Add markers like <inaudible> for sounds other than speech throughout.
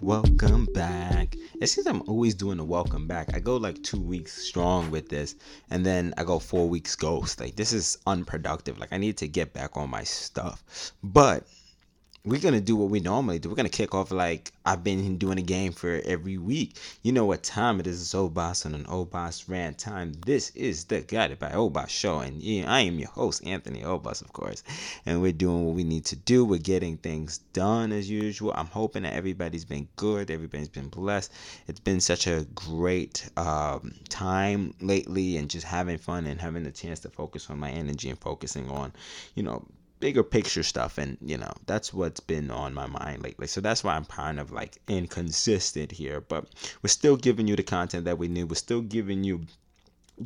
welcome back. It seems I'm always doing a welcome back. I go like two weeks strong with this, and then I go four weeks ghost. Like this is unproductive. Like I need to get back on my stuff. But we're gonna do what we normally do. We're gonna kick off like I've been doing a game for every week. You know what time it is? It's Obas on an Obas rant time. This is the Guided by Obas show, and I am your host, Anthony Obas, of course. And we're doing what we need to do. We're getting things done as usual. I'm hoping that everybody's been good. Everybody's been blessed. It's been such a great um, time lately, and just having fun and having the chance to focus on my energy and focusing on, you know, bigger picture stuff and you know that's what's been on my mind lately. So that's why i'm kind of like inconsistent here but we're still giving you the content that we need we're still giving you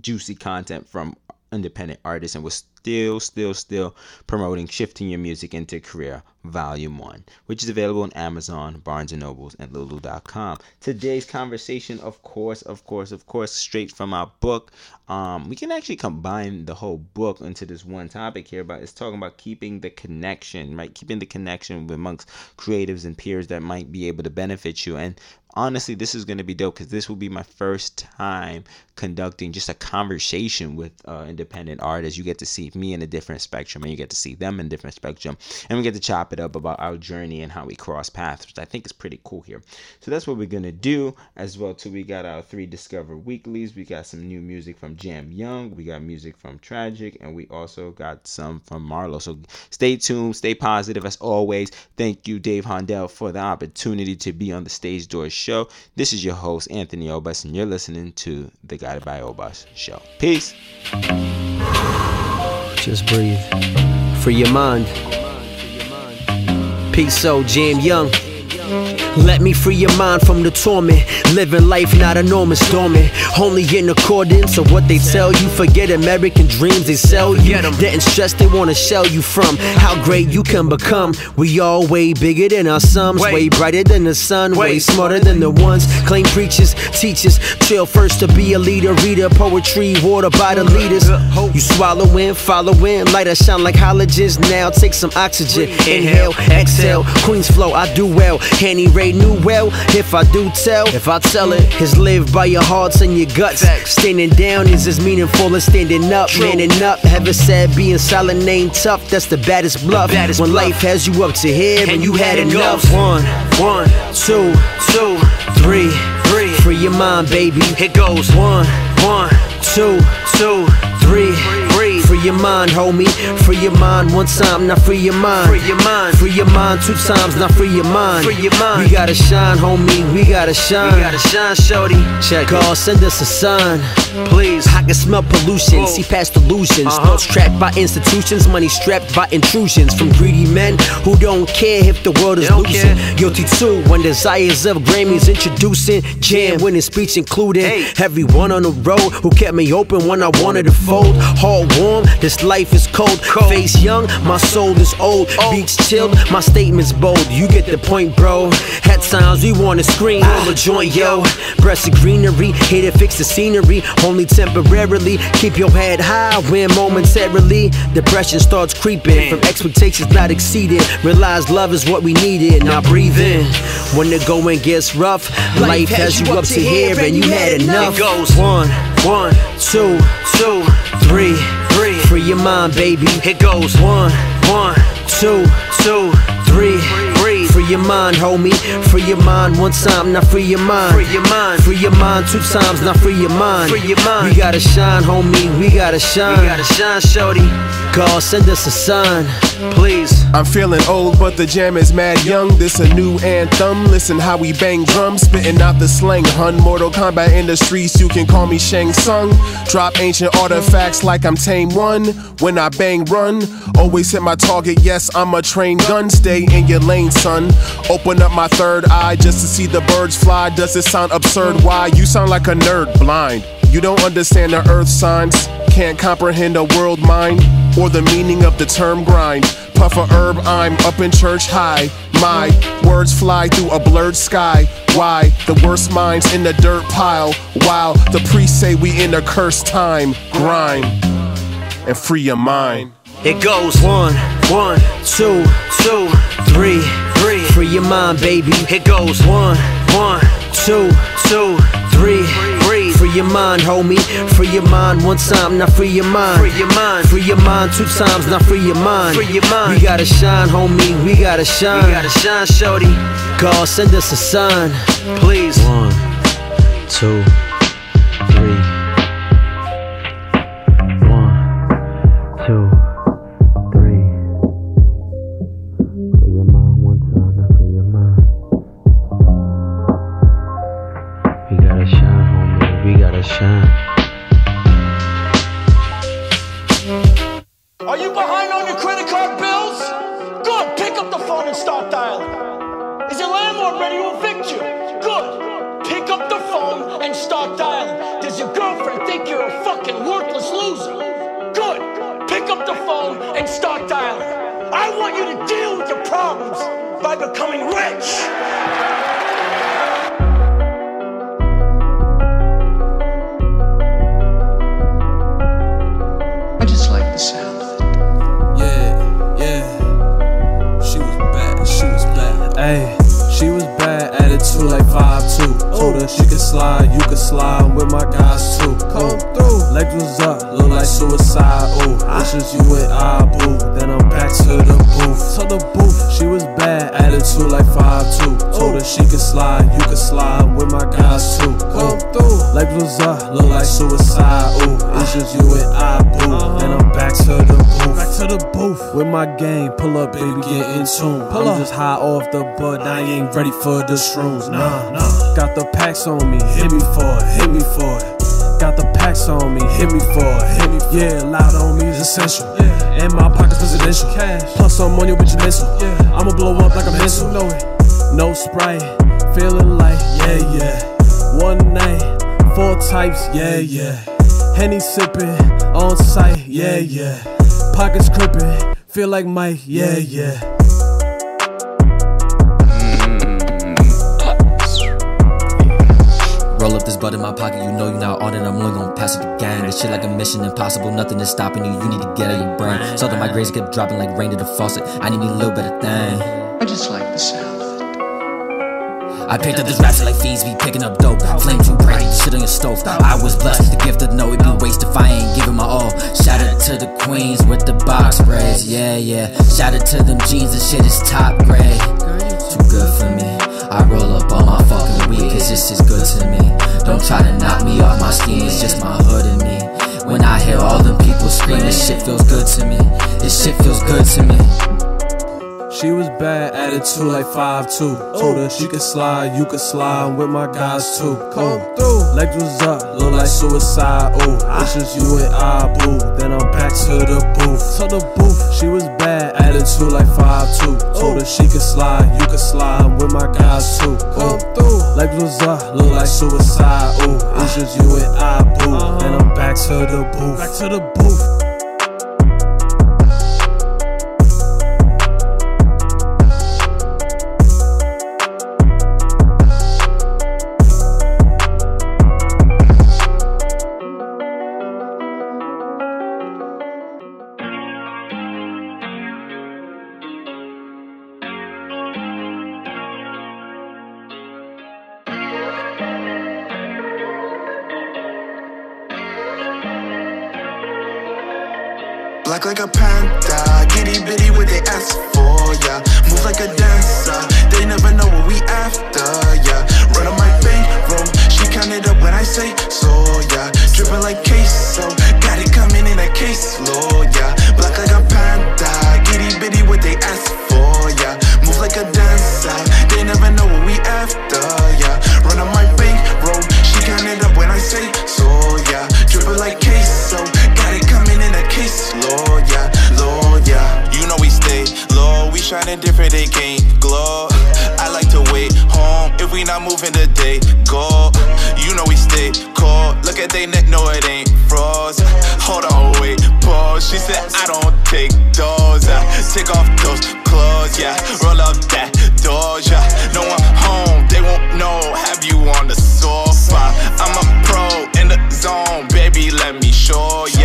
juicy content from independent artists and we're still still still promoting shifting your music into career volume 1 which is available on amazon barnes and nobles and lulu.com today's conversation of course of course of course straight from our book. Um, we can actually combine the whole book into this one topic here but it's talking about keeping the connection right? Keeping the connection amongst creatives and peers that might be able to benefit you. And honestly this is going to be dope because this will be my first time conducting just a conversation with uh, independent artists. You get to see me in a different spectrum and you get to see them in a different spectrum and we get to chop it up about our journey and how we cross paths which i think is pretty cool here so that's what we're to do as well too we got our three discover weeklies we got some new music from jam young we got music from tragic and we also got some from marlo so stay tuned stay positive as always thank you dave hondell for the opportunity to be on the stage door show. This is your host, Anthony Obas and you're listening to the Guided by Obas show. Peace. Just breathe. Free your mind. Peace, so Jam Young. Let me free your mind from the torment. Living life not a enormous, dormant. Only in accordance of what they tell you. Forget American dreams they sell you. Getting stressed, they wanna shell you from how great you can become. We all way bigger than our sums, way brighter than the sun, way smarter than the ones. Claim preachers, teachers, chill first to be a leader. Reader, poetry, water by the leaders. You swallowing, following, light a shine like halogens. Now take some oxygen. Inhale, exhale. Queen's flow, I do well. Henny Ray knew well. If I do tell, if I tell it, it, is live by your hearts and your guts. Standing down is as meaningful as standing up. Manning up, ever said being silent ain't tough. That's the baddest bluff. when life has you up to here and you had enough. One, one, two, two, three, three. Free your mind, baby. It goes one, one, two, two. Free your mind, homie. Free your mind one time, now free your mind. Free your mind. Free your mind two times, now free your mind. Free your mind. We gotta shine, homie. We gotta shine. We gotta shine, shorty. Check. God, send us a sign. Please. I can smell pollution, see past illusions. Uh-huh. Thoughts trapped by institutions, money strapped by intrusions from greedy men who don't care if the world is losing. Care. Guilty too when desires of Grammys introducing jam, winning speech including hey. everyone on the road who kept me open when I wanted to fold. Heart warm, this life is cold. cold. Face young, my soul is old. Oh. Beats chilled, my statements bold. You get the point, bro. At times we wanna scream, ah. a joint, yo. Breast of greenery, here to fix the scenery only temporarily. Keep your head high when momentarily depression starts creeping from expectations not exceeded. Realize love is what we needed. Now breathe in when the going gets rough. Life has you up to here and you had enough. It goes one, one, two, two, three. Free your mind, baby. It goes one, one, two, two, three. Free your mind, homie. Free your mind one time, now free your mind. Free your mind. Free your mind two times, now free your mind. Free your mind. We gotta shine, homie. We gotta shine. We gotta shine, shorty. God, send us a sign, please. I'm feeling old, but the jam is mad young. This a new anthem. Listen how we bang drums, spitting out the slang. Hun, Mortal Kombat in the streets, you can call me Shang Tsung. Drop ancient artifacts like I'm Tame One. When I bang, run. Always hit my target, yes, I'm a trained gun. Stay in your lane, son. Open up my third eye just to see the birds fly. Does it sound absurd? Why? You sound like a nerd, blind. You don't understand the earth signs, can't comprehend a world mind or the meaning of the term grind. Puff a herb, I'm up in church high. My words fly through a blurred sky. Why? The worst minds in the dirt pile. While the priests say we in a cursed time. Grind and free your mind. It goes one, one, two, two, three, free your mind, baby. It goes one, one, two, two, three. Free, free your mind, homie. Free your mind one time, now free your mind. Free your mind, free your mind two times, now free your mind. Free your mind. We gotta shine, homie. We gotta shine. We gotta shine, shorty. God, send us a sign, please. One, two, three. And start dialing. I want you to deal with your problems by becoming rich. I just like the sound of it. Yeah, yeah. She was bad, she was bad. Ayy, she was bad, attitude like 5'2. Told her she could slide, you could slide with my guys too. Come through. Legs was up, look like suicide. Ooh, it's just you and I, boo. Then I'm back to the booth. To the booth. She was bad, attitude like 5'2. Told her she could slide, you could slide with my guys too. Come through. Legs was up, look like suicide. Ooh, it's just you and I, boo. Then I'm back to the booth. Back to the booth. With my game, pull up, baby, get in tune. Pull I'm just high off the bud, I ain't ready for the shrooms. Nah, nah. Got the packs on me, hit me for it, hit me for it. Got the packs on me, hit me for it, hit me. Yeah, loud on me is essential. Yeah. And my pockets presidential. Cash. Plus I'm on your bitch missile. Yeah. I'ma blow up like a missile. Know it. No sprite, feeling like yeah yeah. One night, four types, yeah yeah. Henny sipping on site, yeah yeah. Pockets crippin', feel like Mike, yeah yeah. Roll up this butt in my pocket, you know you're not on it. I'm only gonna pass it again. This shit like a mission impossible, nothing is stopping you. You need to get out of your brain. So that my grades kept dropping like rain to the faucet. I need me a little better thing. I just like the sound of it. I picked up this rap shit like fees, be picking up dope. Flame too bright, shit on your stove. I was blessed, the gift of no, it'd be waste if I ain't giving my all. Shout out to the queens with the box braids, yeah, yeah. Shout out to them jeans, the shit is top grade. Too good for me. I roll up on my fucking weed, cause this is good to me. Don't try to knock me off my scheme, it's just my hood and me. When I hear all them people scream, this shit feels good to me. This shit feels good to me. She was bad, attitude like 5'2. Told her she could slide, you could slide with my guys too. Come through. Legs was up, look like suicide. Ooh, it's just you and I, boo. Then I'm back to the booth. To the booth. She was bad, attitude like 5'2. Told her she could slide, you could slide with my guys too. Come through. Legs was up, look like suicide. Ooh, it's just you and I, boo. Then I'm back to the booth. Back to the booth. Black like a panther, kitty bitty what they ask for, yeah. Move like a dancer, they never know what we after, yeah. Run on my bankroll, she count it up when I say so, yeah. Dripping like queso, got it coming in a case low, yeah. Black like a panther, kitty bitty what they ask for, yeah. Move like a dancer, they never know what we after, yeah. Run on my shining different, they can't glow. I like to wait home if we not moving today. Go, you know we stay cold. Look at they neck, no it ain't froze. Hold on, wait, pause. She said I don't take those. Uh, take off those clothes, yeah. Roll up that doja. No one home, they won't know. Have you on the sofa? I'm a pro in the zone, baby. Let me show ya,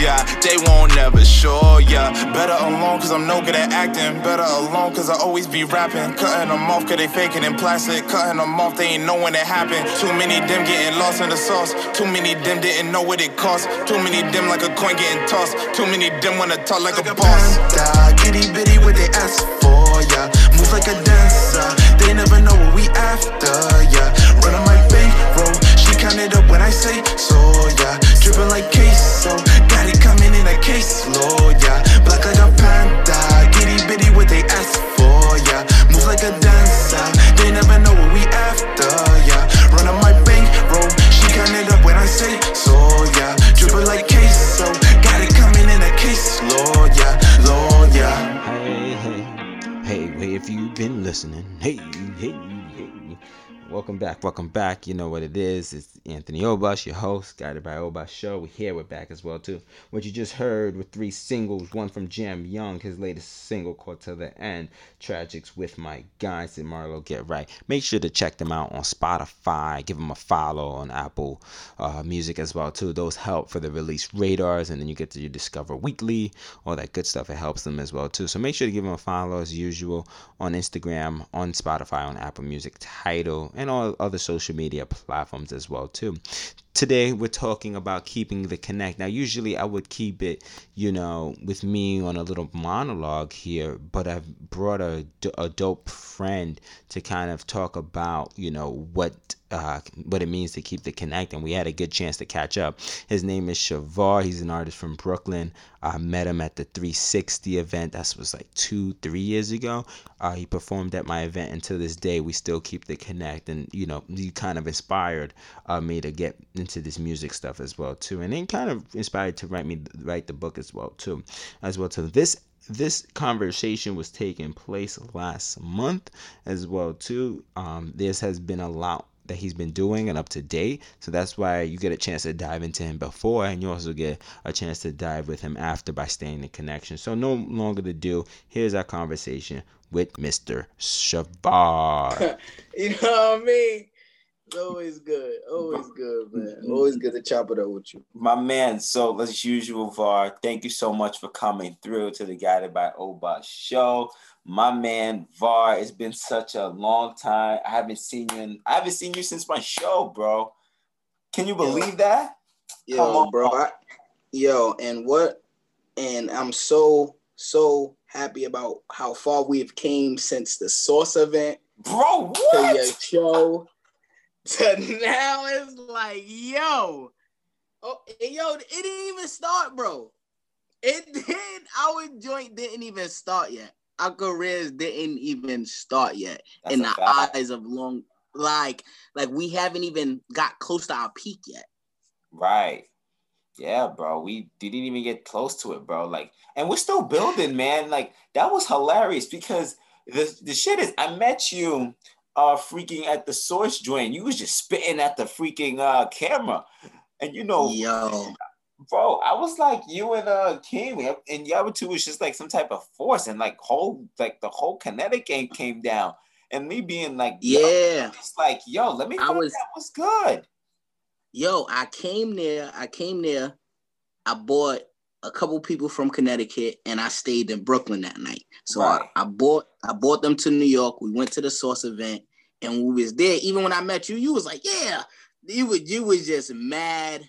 ya. They won't never show ya. Better alone, cause I'm no good at acting. Better alone, cause I always be rapping. Cutting them off, cause they faking in plastic. Cutting them off, they ain't know when it happened. Too many them getting lost in the sauce. Too many them didn't know what it cost. Too many them like a coin getting tossed. Too many them wanna talk like, like a, a boss. Panda, itty bitty what they ask for. Move like a dancer. They never know what we after, yeah. Running my bankroll. She counted up when I say so, yeah. Welcome back, welcome back. You know what it is. It's Anthony Obas, your host, guided by Obas Show. We're here, we're back as well too. What you just heard were three singles, one from Jam Young, his latest single called To the End, Tragics with My Guys, and Marlo Get Right. Make sure to check them out on Spotify, give them a follow on Apple uh, Music as well too. Those help for the release radars, and then you get to discover weekly, all that good stuff. It helps them as well too. So make sure to give them a follow as usual on Instagram, on Spotify, on Apple Music, Tidal and all other social media platforms as well too. Today we're talking about keeping the connect. Now usually I would keep it, you know, with me on a little monologue here, but I've brought a, a dope friend to kind of talk about, you know, what uh, what it means to keep the connect, and we had a good chance to catch up. His name is Shavar. He's an artist from Brooklyn. I met him at the 360 event. That was like two, three years ago. Uh, he performed at my event, and to this day, we still keep the connect. And you know, he kind of inspired uh, me to get into this music stuff as well too, and then kind of inspired to write me write the book as well too, as well too. This this conversation was taking place last month as well too. Um, this has been a lot that he's been doing and up to date. So that's why you get a chance to dive into him before, and you also get a chance to dive with him after by staying in connection. So no longer to do. Here's our conversation with Mr. Shavar. <laughs> you know what I mean? It's always good. Always good, man. Always good to chop it up with you. My man, so as usual, VAR, thank you so much for coming through to the Guided by Obas show my man VAR. It's been such a long time. I haven't seen you in, I haven't seen you since my show, bro. Can you believe that? Yo, Come on, bro. I, yo, and what? And I'm so so happy about how far we've came since the Source event, bro. What? To your show <laughs> to now it's like, yo, oh, yo, it didn't even start, bro. It <laughs> did. Our joint didn't even start yet our careers didn't even start yet That's in the fact. eyes of long like like we haven't even got close to our peak yet. Right. Yeah, bro. We didn't even get close to it, bro. Like, and we're still building, man. Like, that was hilarious because the the shit is I met you uh freaking at the source joint. You was just spitting at the freaking uh camera. And you know, yo, bro, I was like you and uh King and y'all two was just like some type of force and like whole like the whole kinetic game came down. And me being like, yeah, it's like, yo, let me I was good. Yo, I came there, I came there, I bought a couple people from Connecticut and I stayed in Brooklyn that night. So right. I, I bought I bought them to New York. We went to the source event and we was there. Even when I met you, you was like, yeah, you was you was just mad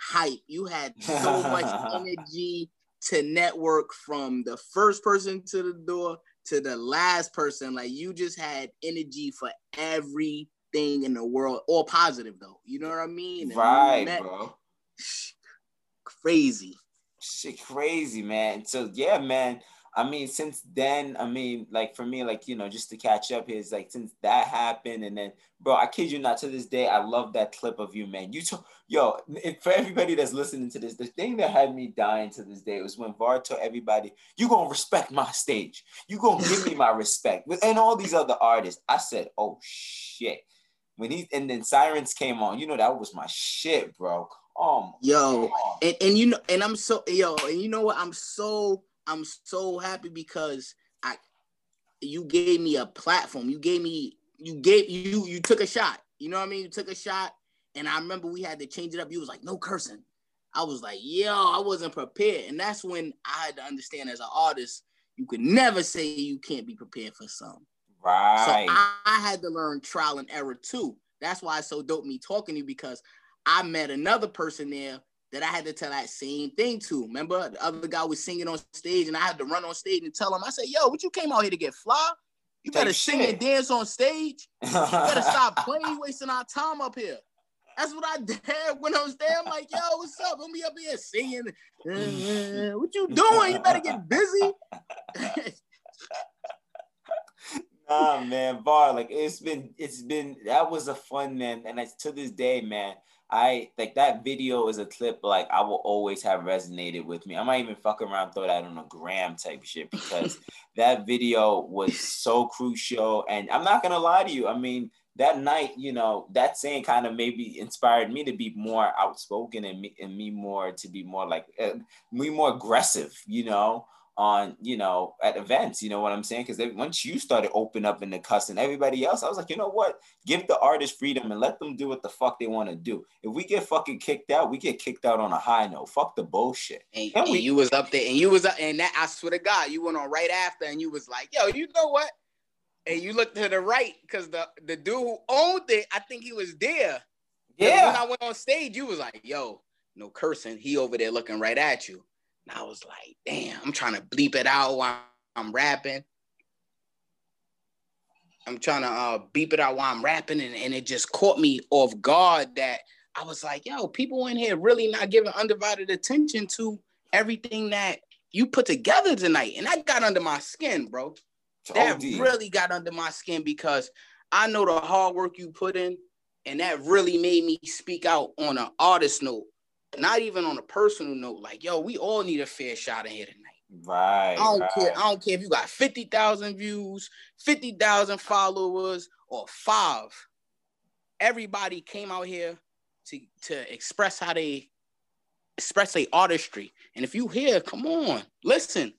hype. You had so much <laughs> energy to network from the first person to the door to the last person. Like you just had energy for everything in the world, all positive though. You know what I mean? And right, met, bro. Crazy. Shit, crazy, man. So yeah, man. I mean, since then, I mean, like for me, like you know, just to catch up is like since that happened, and then, bro, I kid you not, to this day, I love that clip of you, man. You told, yo, for everybody that's listening to this, the thing that had me dying to this day was when Var told everybody, "You gonna respect my stage, you gonna give me my respect," and all these other artists. I said, "Oh shit." When he and then Sirens came on, you know that was my shit, bro. Um, yo, and, and you know, and I'm so yo, and you know what? I'm so I'm so happy because I you gave me a platform. You gave me you gave you you took a shot. You know what I mean? You took a shot, and I remember we had to change it up. You was like, no cursing, I was like, yo, I wasn't prepared. And that's when I had to understand as an artist, you could never say you can't be prepared for something. Right. So I, I had to learn trial and error too. That's why it's so dope me talking to you because I met another person there that I had to tell that same thing to. Remember, the other guy was singing on stage, and I had to run on stage and tell him, I said, "Yo, what you came out here to get fly? You better sing and dance on stage. <laughs> You better stop playing, wasting our time up here." That's what I <laughs> did when I was there. I'm like, "Yo, what's up? I'm be up here singing. Uh, what you doing? You better get busy." <laughs> nah, man, Var like it's been, it's been that was a fun man, and it's to this day, man. I like that video is a clip like I will always have resonated with me. I might even fuck around throw that on a gram type shit because <laughs> that video was so crucial. And I'm not gonna lie to you. I mean, that night, you know, that saying kind of maybe inspired me to be more outspoken and me and me more to be more like uh, me more aggressive, you know on you know at events you know what i'm saying? Because once you started open up in the cussing everybody else i was like you know what? Give the artist freedom and let them do what the fuck they want to do. If we get fucking kicked out we get kicked out on a high note. Fuck the bullshit. And, and, we, you was up there and you was up and that i swear to god you went on right after and you was like yo you know what? And you looked to the right because the the dude who owned it i think he was there. Yeah when i went on stage you was like yo no cursing. He over there looking right at you and I was like, damn, I'm trying to bleep it out while I'm rapping. I'm trying to uh, beep it out while I'm rapping, and, and it just caught me off guard that I was like, yo, people in here really not giving undivided attention to everything that you put together tonight. And that got under my skin, bro. That OD. really got under my skin because I know the hard work you put in, and that really made me speak out on an artist note not even on a personal note, like, yo, we all need a fair shot in here tonight. Right. I don't right. care. I don't care if you got 50,000 views, 50,000 followers, or five. Everybody came out here to, to express how they express their artistry. And if you hear, come on, listen.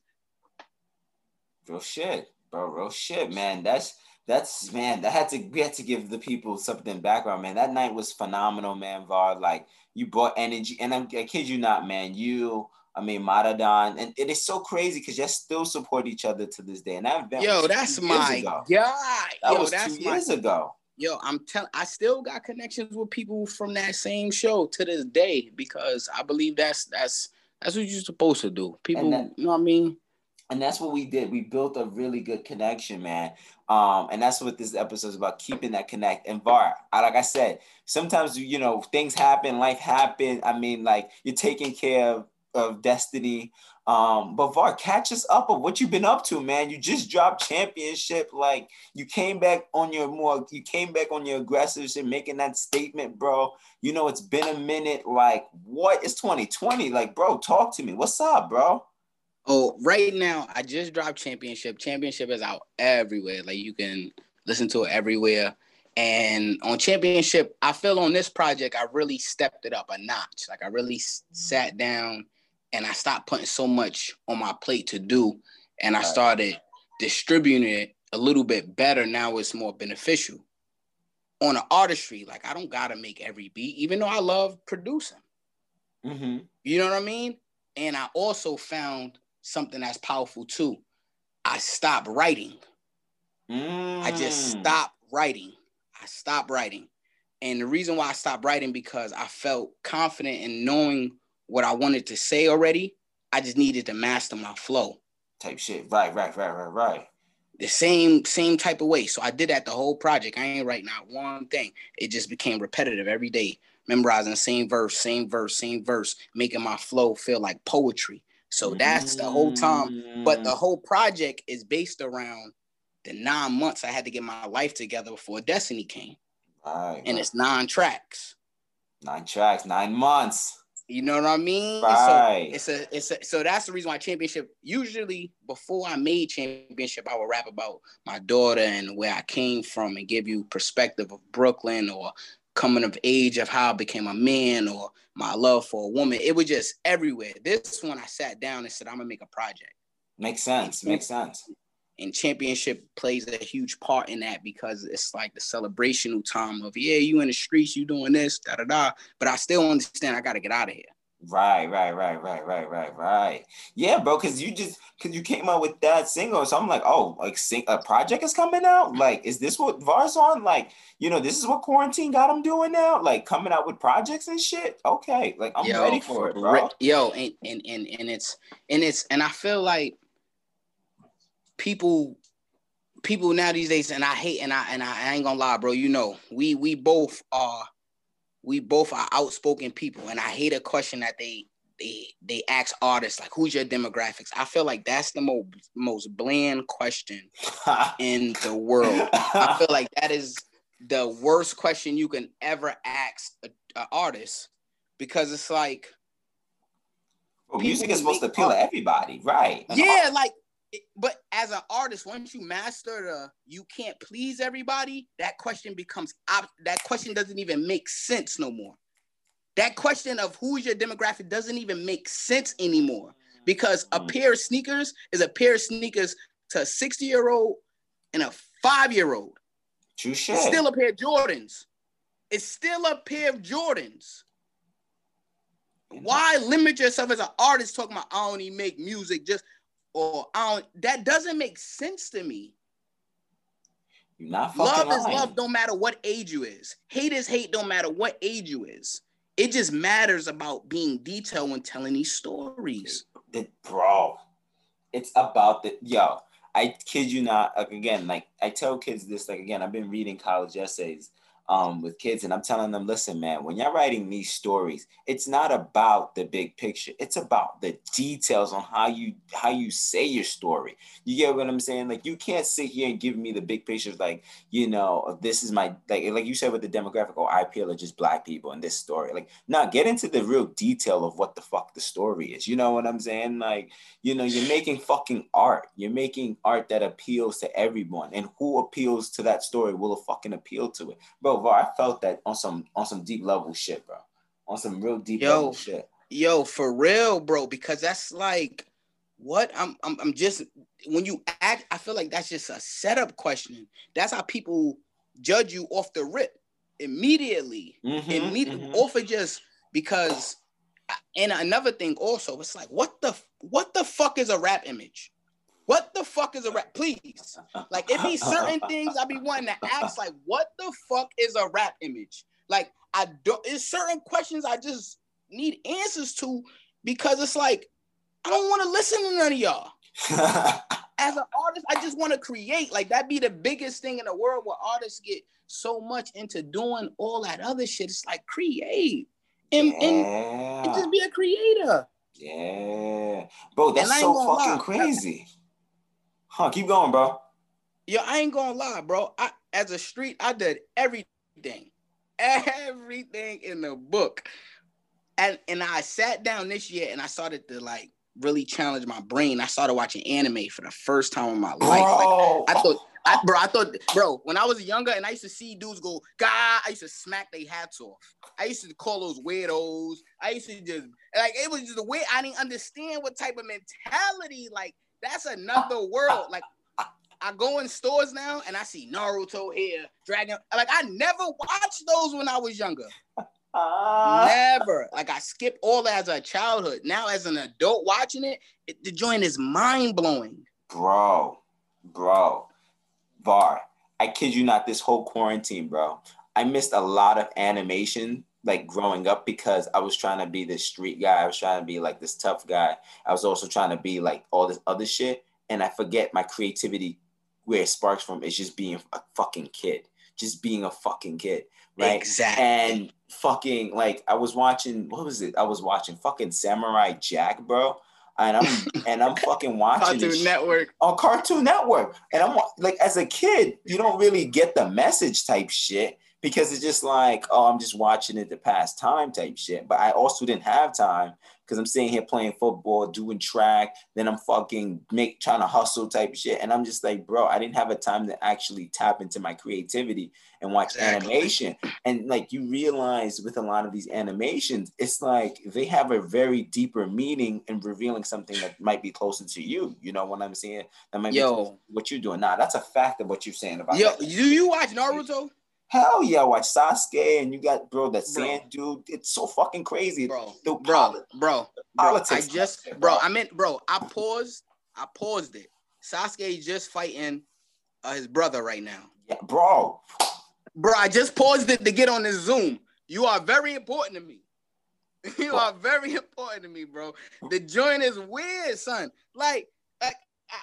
Real shit, bro. Real shit, man. That's that's man. That had to we had to give the people something background, man. That night was phenomenal, man. Var like you brought energy, and I'm, I kid you not, man. You, I mean, Maradan, and it is so crazy because you still support each other to this day. And that event, yo, that's my god. That yo, was that's two years ago. Yo, I'm telling, I still got connections with people from that same show to this day because I believe that's that's that's what you're supposed to do. People, that, you know what I mean? And that's what we did. We built a really good connection, man. Um, and that's what this episode is about: keeping that connect. And Var, like I said, sometimes you know things happen, life happen. I mean, like you're taking care of, of destiny. Um, but Var, catch us up of what you've been up to, man. You just dropped championship. Like you came back on your more, you came back on your aggressive shit, making that statement, bro. You know, it's been a minute. Like, what? It's 2020. Like, bro, talk to me. What's up, bro? Oh, right now I just dropped Championship. Championship is out everywhere. Like you can listen to it everywhere. And on Championship, I feel on this project I really stepped it up a notch. Like I really s- sat down and I stopped putting so much on my plate to do, and I started distributing it a little bit better. Now it's more beneficial. On the artistry, like I don't gotta make every beat, even though I love producing. Mm-hmm. You know what I mean? And I also found something that's powerful too. I stopped writing. Mm. I just stopped writing. I stopped writing. And the reason why I stopped writing because I felt confident in knowing what I wanted to say already. I just needed to master my flow. Type shit. Right, right, right, right, right. The same same type of way. So I did that the whole project. I ain't writing not one thing. It just became repetitive every day, memorizing the same verse, same verse, same verse, making my flow feel like poetry. So that's the whole time. But the mm. whole project is based around the nine months I had to get my life together before Destiny came. Right. And it's nine tracks. Nine tracks, nine months. You know what I mean? Right. So it's a it's a so that's the reason why championship usually before I made championship, I would rap about my daughter and where I came from and give you perspective of Brooklyn or coming of age of how I became a man or my love for a woman. It was just everywhere. This one I sat down and said, I'm gonna make a project. Makes sense. Makes sense. And championship plays a huge part in that because it's like the celebrational time of yeah, you in the streets, you doing this, da da da. But I still understand I gotta get out of here. Right, right, right, right, right, right, right. Yeah, bro, because you just because you came out with that single, so I'm like, oh, like sing a project is coming out. Like, is this what Var's on? Like, you know, this is what quarantine got him doing now. Like, coming out with projects and shit. Okay, like I'm Yo, ready for it, bro. Yo, and, and and and it's and it's and I feel like people people now these days, and I hate and I and I, I ain't gonna lie, bro. You know, we we both are we both are outspoken people, and I hate a question that they they they ask artists like, "Who's your demographics?" I feel like that's the most most bland question <laughs> in the world. I feel like that is the worst question you can ever ask an artist because it's like well, music is supposed to appeal to everybody, right? Yeah, like but as an artist, once you master the you can't please everybody, that question becomes op- that question doesn't even make sense no more. That question of who's your demographic doesn't even make sense anymore because a mm. pair of sneakers is a pair of sneakers to a 60 year old and a five year old. It's still a pair of Jordans. It's still a pair of Jordans. Why limit yourself as an artist talking about I only make music just or I don't, that doesn't make sense to me. You're not love lying. is love, don't matter what age you is. Hate is hate, don't matter what age you is. It just matters about being detailed when telling these stories. The, bro, it's about the yo. I kid you not. Like again, like I tell kids this. Like again, I've been reading college essays um, with kids, and I'm telling them, listen, man, when you're writing these stories, it's not about the big picture. It's about the details on how you how you say your story. You get what I'm saying? Like you can't sit here and give me the big pictures, like you know, this is my like like you said with the demographic, or oh, I appeal to just black people in this story. Like, now get into the real detail of what the fuck the story is. You know what I'm saying? Like, you know, you're making fucking art. You're making art that appeals to everyone, and who appeals to that story will fucking appeal to it, bro I felt that on some on some deep level shit, bro. On some real deep yo, level shit. Yo, for real, bro, because that's like what I'm, I'm I'm just when you act, I feel like that's just a setup question. That's how people judge you off the rip immediately. Mm-hmm, immediately mm-hmm. off of just because and another thing also, it's like what the what the fuck is a rap image? What the fuck is a rap? Please. Like it be certain <laughs> things I be wanting to ask, like, what the fuck is a rap image? Like, I don't it's certain questions I just need answers to because it's like, I don't want to listen to none of y'all. <laughs> As an artist, I just want to create. Like that be the biggest thing in the world where artists get so much into doing all that other shit. It's like create and, yeah. and, and just be a creator. Yeah, bro, that's so fucking lie. crazy. Huh, keep going, bro. Yo, I ain't gonna lie, bro. I as a street, I did everything. Everything in the book. And and I sat down this year and I started to like really challenge my brain. I started watching anime for the first time in my life. Like, I thought I, bro, I thought, bro, when I was younger and I used to see dudes go, God, I used to smack their hats off. I used to call those weirdos. I used to just like it was just the way I didn't understand what type of mentality like that's another world. Like I go in stores now and I see Naruto here, Dragon. Like I never watched those when I was younger. Uh, never. Like I skipped all that as a childhood. Now as an adult watching it, it the joint is mind blowing. Bro, bro, Var. I kid you not. This whole quarantine, bro. I missed a lot of animation like growing up because I was trying to be this street guy. I was trying to be like this tough guy. I was also trying to be like all this other shit. And I forget my creativity where it sparks from is just being a fucking kid. Just being a fucking kid. Right. Exactly. And fucking like I was watching, what was it? I was watching fucking Samurai Jack, bro. And I'm <laughs> and I'm fucking watching Cartoon Network on Cartoon Network, and I'm like, as a kid, you don't really get the message type shit because it's just like, oh, I'm just watching it to pass time type shit. But I also didn't have time because I'm sitting here playing football, doing track, then I'm fucking make trying to hustle type shit. And I'm just like, bro, I didn't have a time to actually tap into my creativity and watch exactly. animation. And like you realize with a lot of these animations, it's like they have a very deeper meaning in revealing something that might be closer to you. You know what I'm saying? That might Yo. be what you're doing. Nah, that's a fact of what you're saying about Yo, that. do you watch Naruto? Hell yeah, I watch Sasuke and you got bro that sand dude. It's so fucking crazy, bro. The bro, bro, bro. I just, bro. I meant, bro. I paused. I paused it. Sasuke just fighting uh, his brother right now. Yeah, bro. Bro, I just paused it to get on this Zoom. You are very important to me. <laughs> You are very important to me, bro. The joint is weird, son. Like, like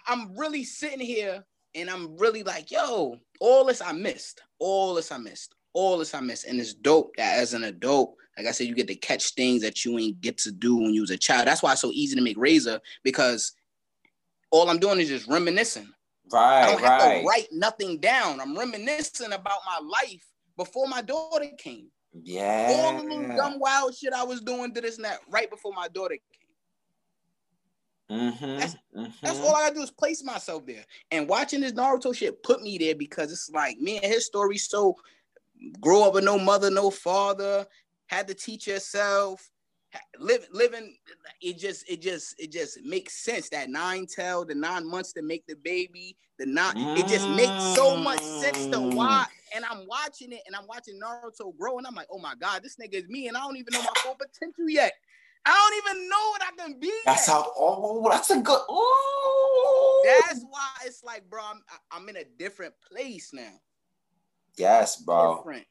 I'm really sitting here and I'm really like, yo, all this I missed. All this I missed. All this I missed. And it's dope that as an adult, like I said, you get to catch things that you ain't get to do when you was a child. That's why it's so easy to make Razor because all I'm doing is just reminiscing. Right. I Right, don't have right. to write nothing down. I'm reminiscing about my life before my daughter came. Yeah. All the little dumb wild shit I was doing to this and that right before my daughter came. Mm-hmm. That's, that's all I gotta do is place myself there. And watching this Naruto shit put me there because it's like me and his story. So grow up with no mother, no father, had to teach yourself, live living. It just it just it just makes sense that nine tails the nine months to make the baby. The nine it just makes so much sense to why. And I'm watching it and I'm watching Naruto grow and I'm like, oh my god, this nigga is me and I don't even know my full potential yet. I don't even know what I can be. That's yet. how. Oh, that's a good. Ooh. That's why it's like, bro, I'm I'm in a different place now. Yes, bro. Different.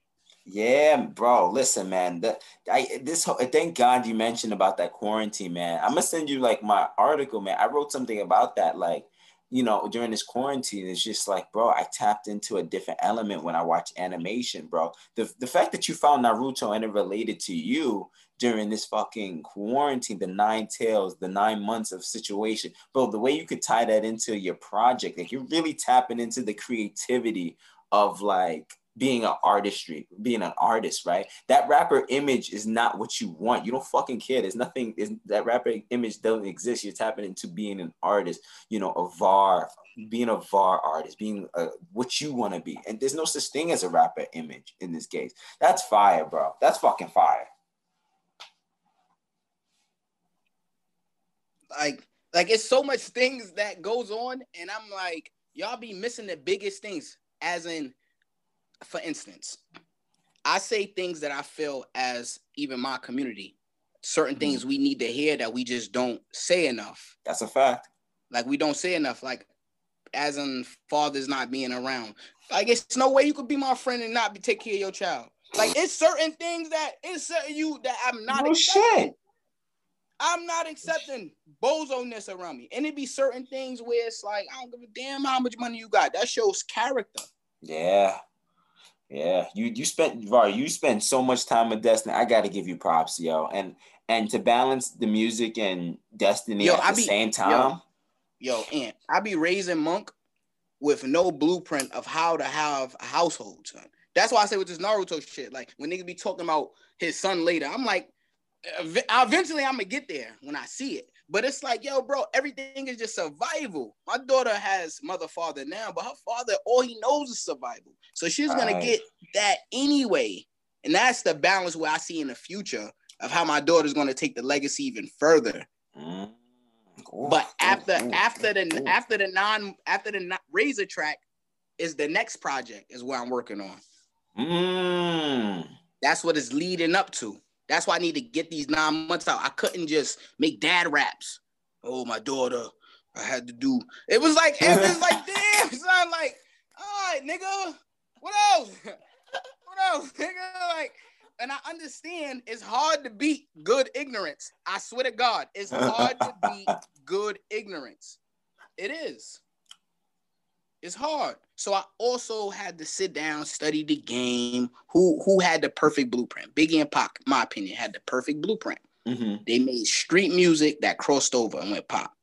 Yeah, bro. Listen, man. The, I this whole, thank God you mentioned about that quarantine, man. I'm gonna send you like my article, man. I wrote something about that, like you know, during this quarantine. It's just like, bro, I tapped into a different element when I watch animation, bro. The the fact that you found Naruto and it related to you during this fucking quarantine, the nine tails, the nine months of situation, bro. The way you could tie that into your project, like you're really tapping into the creativity of like being an artistry, being an artist, right? That rapper image is not what you want. You don't fucking care. There's nothing, that rapper image doesn't exist. You're tapping into being an artist, you know, a VAR, being a VAR artist, being a, what you want to be. And there's no such thing as a rapper image in this case. That's fire, bro. That's fucking fire. Like, like it's so much things that goes on, and I'm like, y'all be missing the biggest things. As in, for instance, I say things that I feel as even my community, certain mm-hmm. things we need to hear that we just don't say enough. That's a fact. Like we don't say enough. Like as in fathers not being around. Like it's no way you could be my friend and not be take care of your child. Like it's certain things that it's certain you that I'm not No accepting. shit. I'm not accepting bozo-ness around me. And it be certain things where it's like, I don't give a damn how much money you got. That shows character. Yeah. Yeah. You you spent Var, you spent so much time with Destiny. I gotta give you props, yo. And and to balance the music and Destiny Yo, at I the be- same time. Yo, And I be raising Monk with no blueprint of how to have a household, son. That's why I say with this Naruto shit, like when niggas be talking about his son later, I'm like, eventually I'm gonna get there when I see it. But it's like, yo, bro, everything is just survival. My daughter has mother, father now, but her father, all he knows is survival. So she's gonna Right. get that anyway. And that's the balance where I see in the future of how my daughter's gonna take the legacy even further. Mm. Ooh, But after after the after the non after the non- razor track is the next project is what I'm working on. Mm. That's what it's leading up to. That's why I need to get these nine months out. I couldn't just make dad raps. Oh, my daughter, I had to do. It was like it was like <laughs> damn, son. Like, all right, nigga, what else? <laughs> what else, nigga? Like, and I understand it's hard to beat good ignorance. I swear to God, it's hard to beat <laughs> good ignorance. It is. It's hard. So I also had to sit down, study the game. Who who had the perfect blueprint? Biggie and Pac, my opinion, had the perfect blueprint. Mhm. They made street music that crossed over and went pop.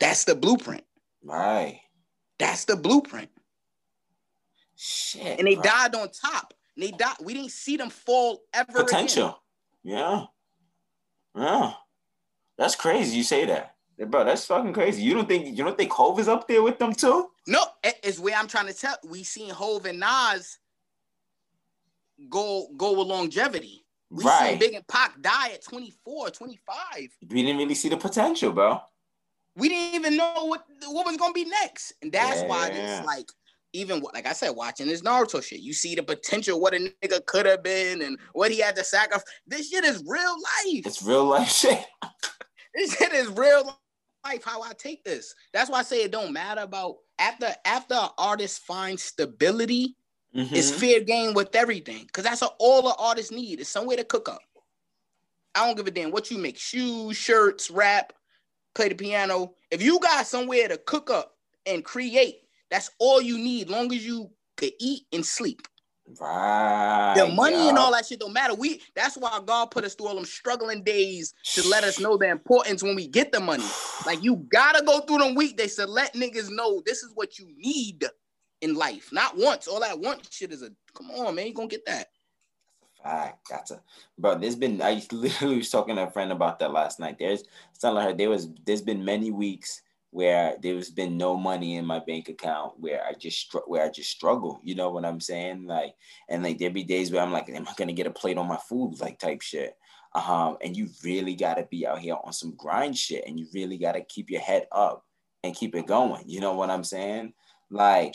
That's the blueprint. Right. That's the blueprint. Shit. And they bro. died on top. And they died. We didn't see them fall ever. again. potential. Yeah. Yeah. That's crazy. You say that. Bro, that's fucking crazy. You don't think you don't think Hove is up there with them too? It's where I'm trying to tell. We seen Hove and Nas go go with longevity. We seen Big and Pac die at 24, 25. We didn't really see the potential, bro. We didn't even know what what was gonna be next. And that's why Yeah. it's like even like I said, watching this Naruto shit, you see the potential what a nigga could have been and what he had to sacrifice. This shit is real life. It's real life <laughs> shit. this shit is real life. How I take this. That's why I say it don't matter about after after an artist finds stability. Mm-hmm. It's fair game with everything because that's all the artists need is somewhere to cook up. I don't give a damn what you make shoes, shirts, rap, play the piano. If you got somewhere to cook up and create, that's all you need. Long as you could eat and sleep. Right. The money and all that shit don't matter. We that's why God put us through all them struggling days to let us know the importance when we get the money. Like you <sighs> gotta go through them weekdays to let niggas know this is what you need in life. Not once. All that want shit is a come on, man. You gonna get that. That's a fact. That's a bro. There's been I <laughs> literally was talking to a friend about that last night. There's telling her there was there's been many weeks where there's been no money in my bank account where I just where I just struggle. You know what I'm saying? Like, and like there be days where I'm like, am I gonna get a plate on my food? Like type shit. Um, and you really gotta be out here on some grind shit, and you really gotta keep your head up and keep it going. You know what I'm saying? Like,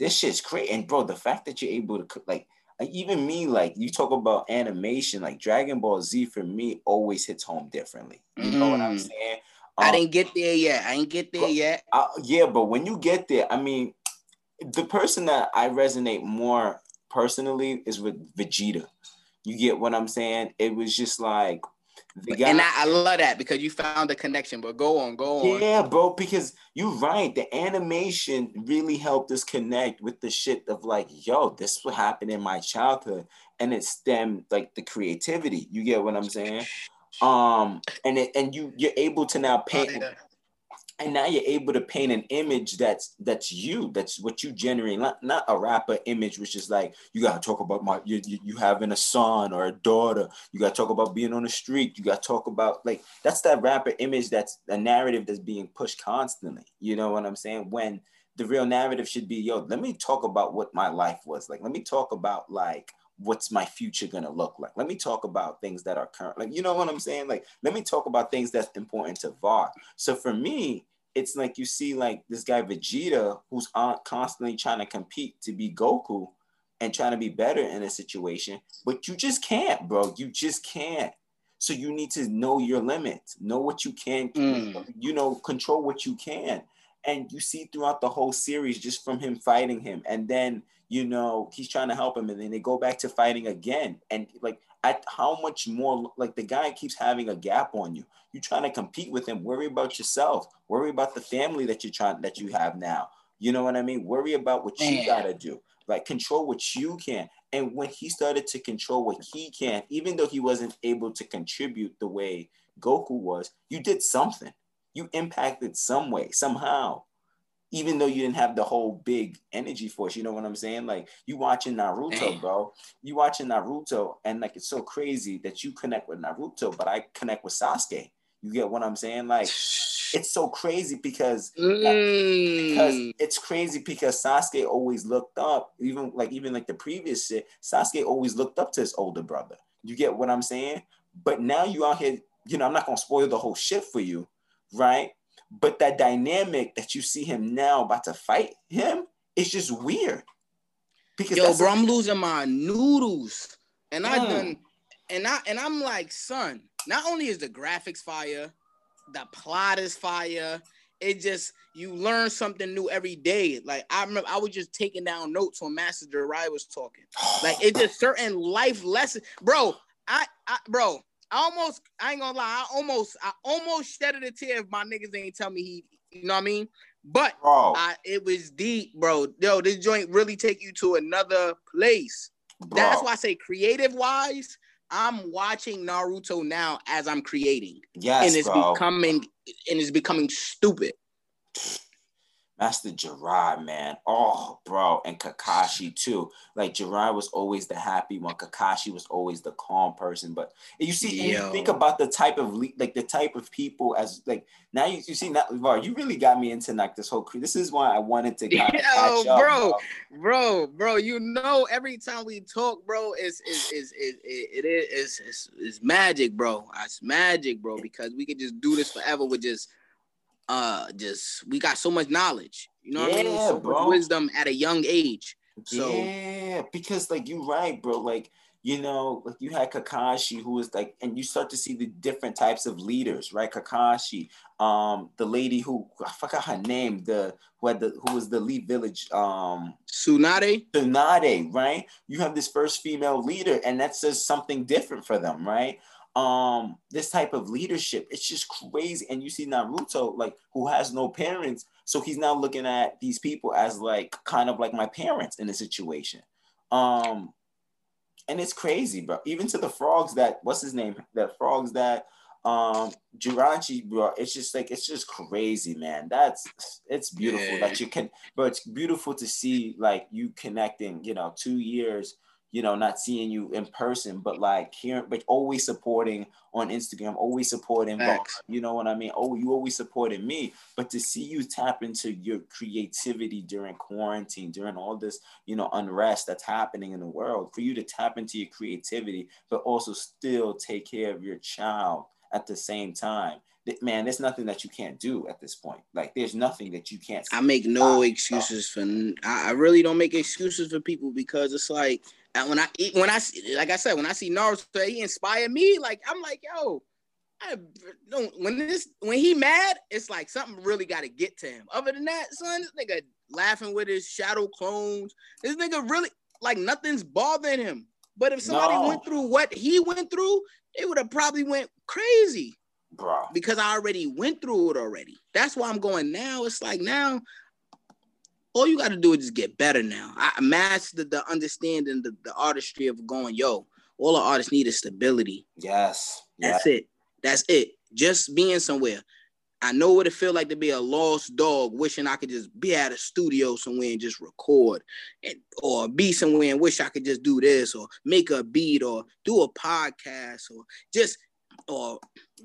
this shit's crazy. And bro, the fact that you're able to like even me, like you talk about animation, like Dragon Ball Z for me always hits home differently. You know what I'm mm. saying? I um, didn't get there yet. I ain't get there but, yet. Uh, yeah, but when you get there, I mean, the person that I resonate more personally is with Vegeta. You get what I'm saying? It was just like the guy. And I, I love that because you found the connection. But go on, go on. Yeah, bro, because you're right. The animation really helped us connect with the shit of like, yo, this what happened in my childhood, and it stemmed like the creativity. You get what I'm saying? Um and it, and you you're able to now paint and now you're able to paint an image that's that's you that's what you generate not, not a rapper image which is like you got to talk about my you, you, you having a son or a daughter. You got to talk about being on the street. You got to talk about like that's that rapper image that's a narrative that's being pushed constantly. You know what i'm saying? When the real narrative should be yo let me talk about what my life was like. Let me talk about like what's my future gonna look like? Let me talk about things that are current. Like, you know what I'm saying? Like, let me talk about things that's important to VAR. So for me, it's like you see like this guy Vegeta who's on, constantly trying to compete to be Goku and trying to be better in a situation, but you just can't, bro. You just can't. So you need to know your limits, know what you can, mm. you know, control what you can. And you see throughout the whole series, just from him fighting him, and then you know, he's trying to help him, and then they go back to fighting again. And like, at how much more? Like the guy keeps having a gap on you. You're trying to compete with him. Worry about yourself. Worry about the family that you're trying that you have now. You know what I mean? Worry about what Man. you gotta do. Like control what you can. And when he started to control what he can, even though he wasn't able to contribute the way Goku was, you did something. You impacted some way, somehow even though you didn't have the whole big energy force, you know what I'm saying? Like you watching Naruto, Damn. bro. You watching Naruto, and like it's so crazy that you connect with Naruto, but I connect with Sasuke. You get what I'm saying? Like it's so crazy because mm. because it's crazy because Sasuke always looked up, even like even like the previous shit. Sasuke always looked up to his older brother. You get what I'm saying? But now you out here, you know, I'm not gonna spoil the whole shit for you, right? But that dynamic that you see him now about to fight him is just weird. Because yo, bro, i I'm losing my noodles, and mm. I done, and I and I'm like, son. Not only is the graphics fire, the plot is fire. It just you learn something new every day. Like I remember, I was just taking down notes when Master Jirai was talking. Like it's just <sighs> certain life lessons, bro. I, I, bro, I almost, I ain't gonna lie, I almost, I almost shedded a tear if my niggas ain't tell me he, you know what I mean? But I, it was deep, bro. Yo, this joint really take you to another place. Bro. That's why I say creative wise, I'm watching Naruto now as I'm creating. Yes, and it's bro. becoming and it's becoming stupid. Master Jirai, man. Oh, bro. And Kakashi, too. Like, Jirai was always the happy one. Kakashi was always the calm person. But you see, you think about the type of, like, the type of people as, like, now you, you see, bro, you really got me into, like, this whole, crew. this is why I wanted to <laughs> Yo, bro, up, bro, bro, bro, you know, every time we talk, bro, it's, it's, it's, it, it, it is, it's, it's magic, bro. It's magic, bro, because we can just do this forever with just, uh just we got so much knowledge You know what I mean? Yeah, So bro. wisdom at a young age. So- yeah, wisdom at a young age. So yeah, because like you're right, bro. Like you know, like you had Kakashi, who was like, and you start to see the different types of leaders, right? Kakashi, um, the lady who I forgot her name, the who had the who was the lead village, um, Tsunade, Tsunade, right? You have this first female leader, and that says something different for them, right? Um, this type of leadership, it's just crazy. And you see Naruto, like who has no parents, so he's now looking at these people as like kind of like my parents in a situation. Um, and it's crazy, bro. Even to the frogs that what's his name? The frogs that um Jiranchi, bro. It's just like it's just crazy, man. That's it's beautiful Yeah. that you can, but it's beautiful to see like you connecting. You know, two years. You know, not seeing you in person, but like hearing, but always supporting on Instagram, always supporting. Facts. You know what I mean? Oh, you always supported me, but to see you tap into your creativity during quarantine, during all this you know unrest that's happening in the world for you to tap into your creativity but also still take care of your child at the same time man there's nothing that you can't do at this point like there's nothing that you can't I make no excuses for. I, I really don't make excuses for people because it's like when I when I like I said when I see Naruto, he inspired me. Like I'm like yo, I don't when this when he mad, it's like something really got to get to him. Other than that, son, this nigga laughing with his shadow clones. This nigga really like nothing's bothering him. But if somebody No. went through what he went through, they would have probably went crazy bro because I already went through it already. That's why I'm going now. It's like now, all you got to do is just get better now. I master the understanding, the, the artistry of going, yo, all the artists need is stability. yes That's yes. it. That's it. Just being somewhere. I know what it feel like to be a lost dog, wishing I could just be at a studio somewhere and just record, and or be somewhere and wish I could just do this, or make a beat, or do a podcast, or just or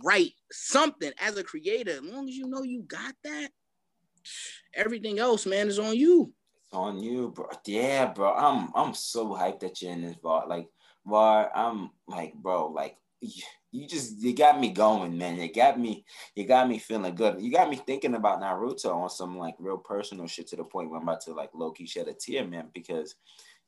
write something as a creator. As long as you know you got that, everything else, man, is on you. It's on you, bro. Yeah, bro. I'm I'm so hyped that you're in this bar. Like, bar, I'm like, bro, like you, just you got me going, man. You got me, you got me feeling good. You got me thinking about Naruto on some like real personal shit to the point where I'm about to like low key shed a tear, man, because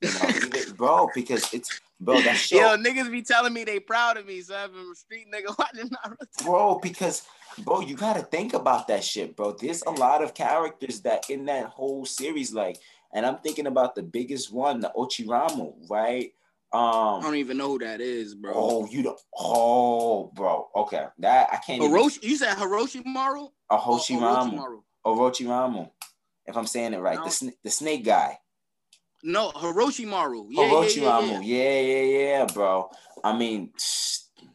<laughs> bro, because it's bro, that show Yo, niggas be telling me they proud of me, so I'm a street nigga <laughs> watching Naruto. bro because bro you got to think about that shit bro there's a lot of characters that in that whole series like and i'm thinking about the biggest one the ochiramu right I um don't even know who that is, bro. oh you don't oh bro okay that i can't even Hiroshi, you said Hiroshi Maru? a Or Hoshimamu Orochimaru? If i'm saying it right No. the, sn- the snake guy No, Hiroshi Maru. Yeah, yeah, yeah, yeah. Yeah, yeah, yeah, bro. I mean,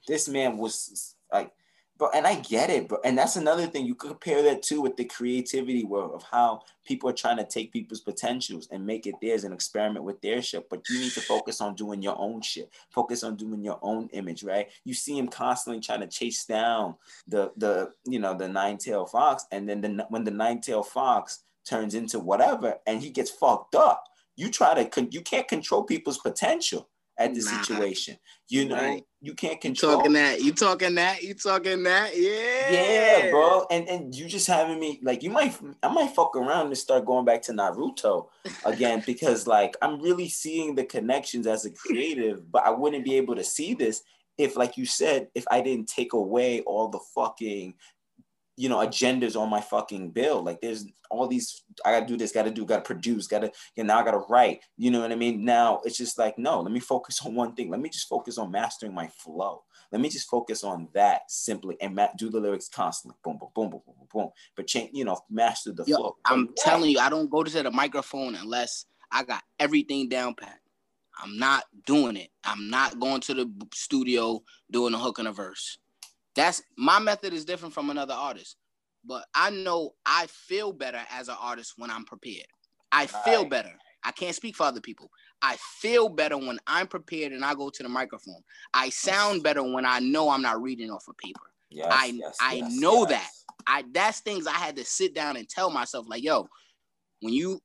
this man was like, bro, and I get it, bro. And that's another thing you compare that to with the creativity world of how people are trying to take people's potentials and make it theirs and experiment with their shit. But you need to focus on doing your own shit. Focus on doing your own image, right? You see him constantly trying to chase down the the you know the nine tailed fox, and then the, when the nine tailed fox turns into whatever, and he gets fucked up you try to con- you can't control people's potential at the Nah. situation. You know, Right. you can't You control. talking that? You talking that? You talking that? Yeah. Yeah, bro, and and you just having me like you might I might fuck around and start going back to Naruto again <laughs> because like I'm really seeing the connections as a creative, but I wouldn't be able to see this if, like you said, if I didn't take away all the fucking you know agendas on my fucking bill. Like there's all these I gotta do this, gotta do, gotta produce, gotta you know, now I gotta write. You know what I mean? Now it's just like no, let me focus <laughs> on one thing. Let me just focus on mastering my flow. Let me just focus on that simply and ma- do the lyrics constantly. Boom, boom, boom, boom, boom, boom, boom. But change, you know, master the Yo, flow. I'm telling you, I don't go to the microphone unless I got everything down pat. I'm not doing it. I'm not going to the studio doing a hook and a verse. That's my method is different from another artist. But I know I feel better as an artist when I'm prepared. I feel Right. better. I can't speak for other people. I feel better when I'm prepared and I go to the microphone. I sound better when I know I'm not reading off a paper. Yes, I yes, I yes, know that. I that's things I had to sit down and tell myself like, yo, when you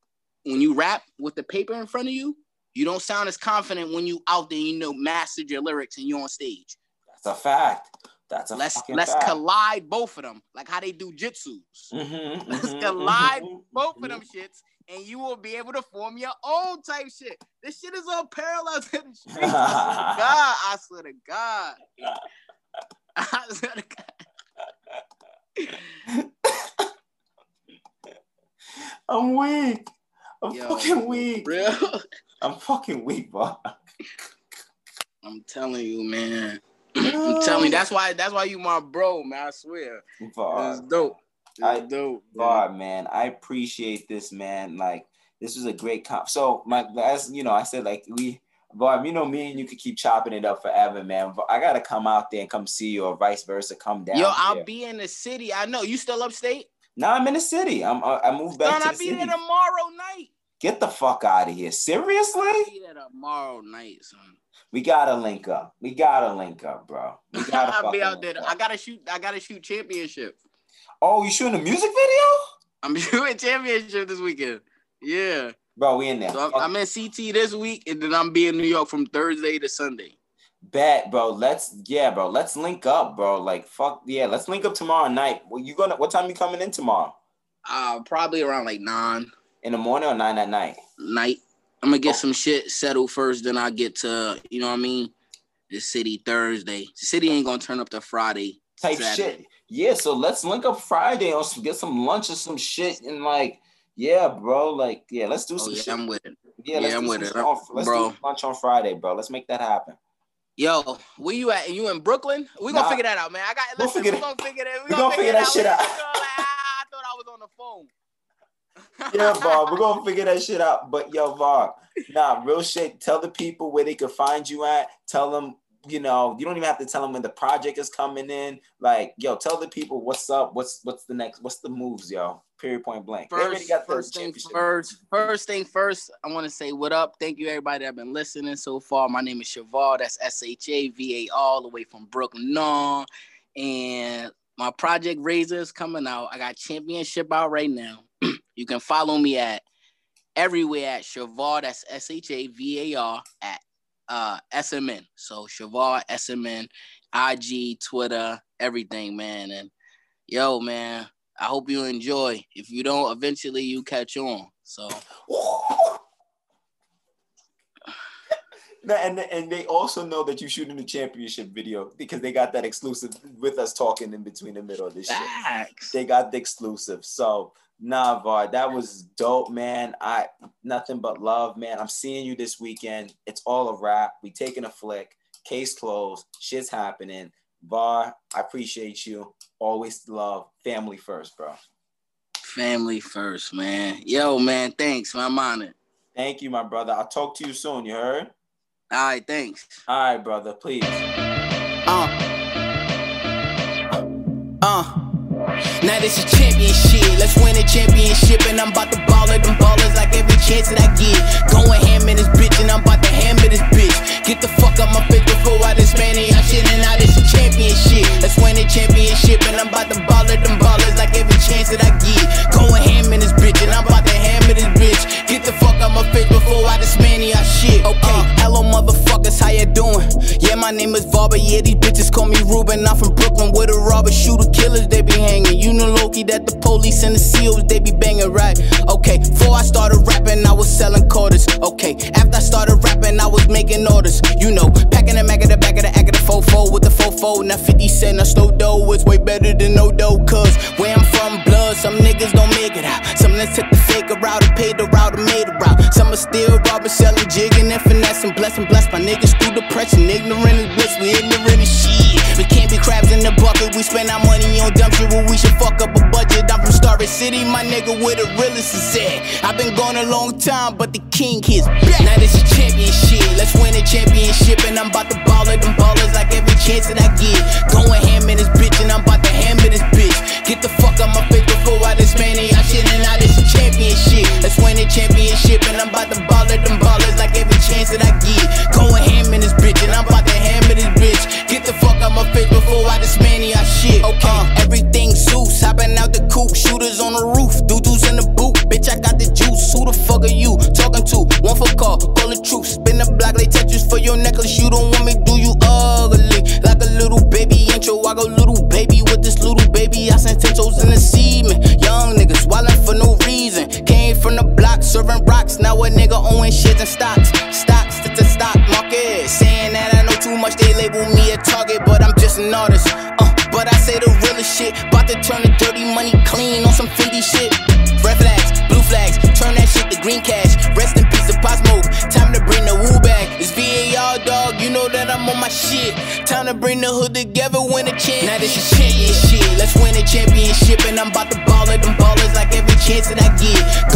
when you rap with the paper in front of you, you don't sound as confident when you out there, you know, mastered your lyrics and you're on stage. That's a fact. That's a let's let's fact. collide both of them, like how they do jutsus. Mhm, <laughs> Let's mhm, collide mhm, both of mhm. them shits, and you will be able to form your own type shit. This shit is all parallel to the streets. <laughs> I swear to God. I swear to God. I swear to God. I'm weak. I'm Yo, fucking weak. Real. I'm fucking weak, bro. I'm telling you, man. I'm telling you, that's why that's why you my bro, man. I swear. It's dope. It's I- dope. man. Var, man. I appreciate this, man. Like, this was a great comp. So, my as you know, I said like we. Var, you know me and you could keep chopping it up forever, man. But I gotta come out there and come see you, or vice versa. Come down. Yo, here. I'll be in the city. I know. You still upstate? Now I'm in the city. I'm. I I moved back Son, to I'll the be city. there tomorrow night. Get the fuck out of here. Seriously? I'll be there tomorrow night, son. We gotta link up. We gotta link up, bro. We <laughs> gotta I'll be out there. link I gotta shoot. I gotta shoot championship. Oh, you shooting a music video? I'm <laughs> shooting championship this weekend. Yeah. Bro, we in there. So I'm, I'm in CT this week, and then I'm be in New York from Thursday to Sunday. Bet, bro. Let's yeah, bro. Let's link up, bro. Like fuck yeah. Let's link up tomorrow night. Well, you gonna what time you coming in tomorrow? Uh, probably around like nine In the morning or nine at night? night. I'm gonna get Oh. some shit settled first, then I get to you know what I mean. The city Thursday. The city ain't gonna turn up to Friday. Type Saturday. shit. Yeah, so let's link up Friday or some, get some lunch or some shit and like yeah, bro. Like yeah, let's do Oh some yeah, shit. I'm with it. yeah, let's yeah, do I'm with it, on- let's bro. do lunch on Friday, bro. Let's make that happen. Yo, where you at? You in Brooklyn? We gonna Nah. figure that out, man. I got. We'll figure we that- gonna figure that. We, we gonna figure that shit out. Gonna like, ah, <laughs> I thought I was on the phone. Yeah, Var, we're gonna figure that shit out. But yo, Var, nah, real shit. Tell the people where they could find you at. Tell them, you know, you don't even have to tell them when the project is coming in. Like, yo, tell the people what's up. What's what's the next? What's the moves, yo? Period, point blank. First, got first thing first. First thing first. I want to say what up. Thank you everybody that been listening so far. My name is Shavar. That's S H A V A all the way from Brooklyn, no. And my project Razor is coming out. I got championship out right now. You can follow me at everywhere at Shavar. That's S H A V A R at uh SMN. So Shavar SMN, IG, Twitter, everything, man. And yo, man, I hope you enjoy. If you don't, eventually you catch on. So <laughs> And and they also know that you shooting the championship video because they got that exclusive with us talking in between the middle of this shit. They got the exclusive. So nah, Var, that was dope, man. I nothing but love, man. I'm seeing you this weekend. It's all a wrap. We taking a flick. Case closed. Shit's happening. Var, I appreciate you. Always love. Family first, bro. Family first, man. Yo, man, thanks. My man. I'm. Thank you, my brother. I'll talk to you soon. You heard? All right, thanks. All right, brother. Please. This is championship. Let's win a championship. And I'm about to ball at them ballers like every chance that I get. Going ham in this bitch, and I'm about to hammer this bitch. Get the fuck out my face before I this man and y'all shit. And now this is championship. Let's win a championship. And I'm about to ball at them ballers like every chance that I get. Going ham in this bitch, and I'm about to hammer this bitch. The out my face before I and shit. Okay, hello motherfuckers, how you doing? Yeah, my name is Barber. Yeah, these bitches call me Ruben. I'm from Brooklyn with a robber, shooter, killers, they be hanging. You know Loki that the police and the SEALs, they be banging, right? Okay, before I started rapping, I was selling quarters. Okay, after I started rapping, I was making orders. You know, packing the Mac at the back of the act of the fofo with the fofo. Now 50 cent, now slow dough is way better than no dough. Cause where I'm from, blood, some niggas don't make it out. Some that took the faker route still robbing, selling, jigging, and finessing, blessing, bless my niggas through depression. Ignorant is bliss, we ignorant as shit. We can't be crabs in the bucket, we spend our money on dumb shit we should fuck up a budget. I'm from Starving City, my nigga, where the realest is at. I've been gone a long time, but the king is back. Now this is championship, let's win a championship, and I'm about to ball at them ballers like every chance that I get. Going ham in this bitch, and I'm about to hammer this bitch. Get the fuck out my face before I this man and y'all shit, and now this is championship. Let's win a championship, and I'm about to ball at them ballers like every chance that I get. Going ham in this bitch, and I'm about to hammer this bitch. Get the fuck out my face before I man y'all shit. Okay, uh, everything Zeus, hopping out the coop, shooters on the roof, doo-doos in the boot. Bitch, I got the juice. Who the fuck are you talking to? One for call, call the truth. Spin the block like Tetris for your necklace. You don't want in stocks, stocks to the stock market. Saying that I know too much, they label me a target, but I'm just an artist. Uh, but I say the realest shit. About to turn the dirty money clean on some Fendi shit. Red flags, blue flags, turn that shit to green cash. Rest in peace, the pot smoke. Time to bring the woo back. It's VAR, dog. You know that I'm on my shit. Time to bring the hood together, win a chance. Now this is championship. Let's win a championship, and I'm about to ball at them ballers like every chance that I get.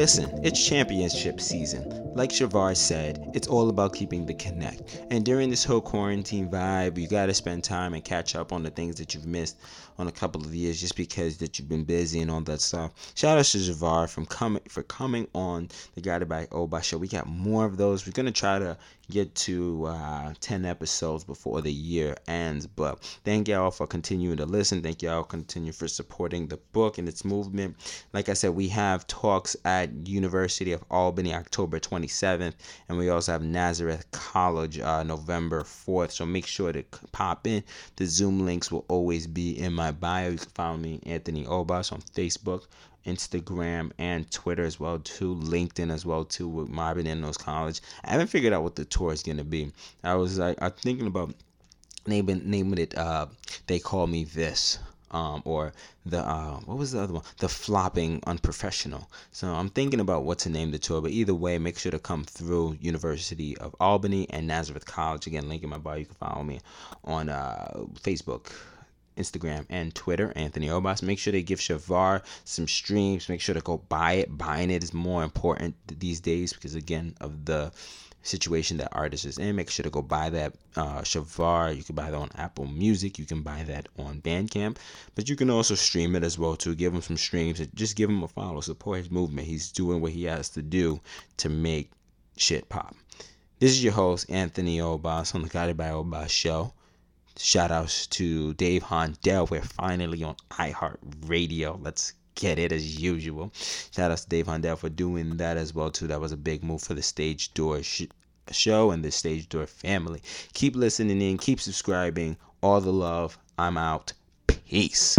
Listen, it's championship season. Like Shavar said, it's all about keeping the connect. And during this whole quarantine vibe, you gotta spend time and catch up on the things that you've missed on a couple of years just because that you've been busy and all that stuff. Shout out to Shavar from coming for coming on the Guided by Obas show. We got more of those. We're gonna try to get to uh, 10 episodes before the year ends. But thank y'all for continuing to listen. Thank y'all continue for supporting the book and its movement. Like I said, we have talks at University of Albany October 27th, and we also have Nazareth College uh, November 4th. So make sure to pop in. The Zoom links will always be in my bio. You can follow me, Anthony Obas, on Facebook. Instagram and Twitter as well too, LinkedIn as well too with Marvin in college. I haven't figured out what the tour is gonna be. I was like I'm thinking about naming naming it uh they call me this. Um, or the uh, what was the other one? The flopping unprofessional. So I'm thinking about what to name the tour, but either way, make sure to come through University of Albany and Nazareth College. Again, link in my bio. You can follow me on uh, Facebook, Instagram, and Twitter, Anthony Obas. Make sure they give Shavar some streams. Make sure to go buy it. Buying it is more important these days because, again, of the situation that artist is in. Make sure to go buy that uh, Shavar. You can buy that on Apple Music. You can buy that on Bandcamp. But you can also stream it as well to give him some streams. Just give him a follow. Support his movement. He's doing what he has to do to make shit pop. This is your host, Anthony Obas on the Guided by Obas show. Shout outs to Dave Hondell. We're finally on iHeartRadio. Let's get it as usual. Shout out to Dave Hondell for doing that as well too. That was a big move for the Stage Door sh- show and the Stage Door family. Keep listening in, keep subscribing. All the love. I'm out. Peace.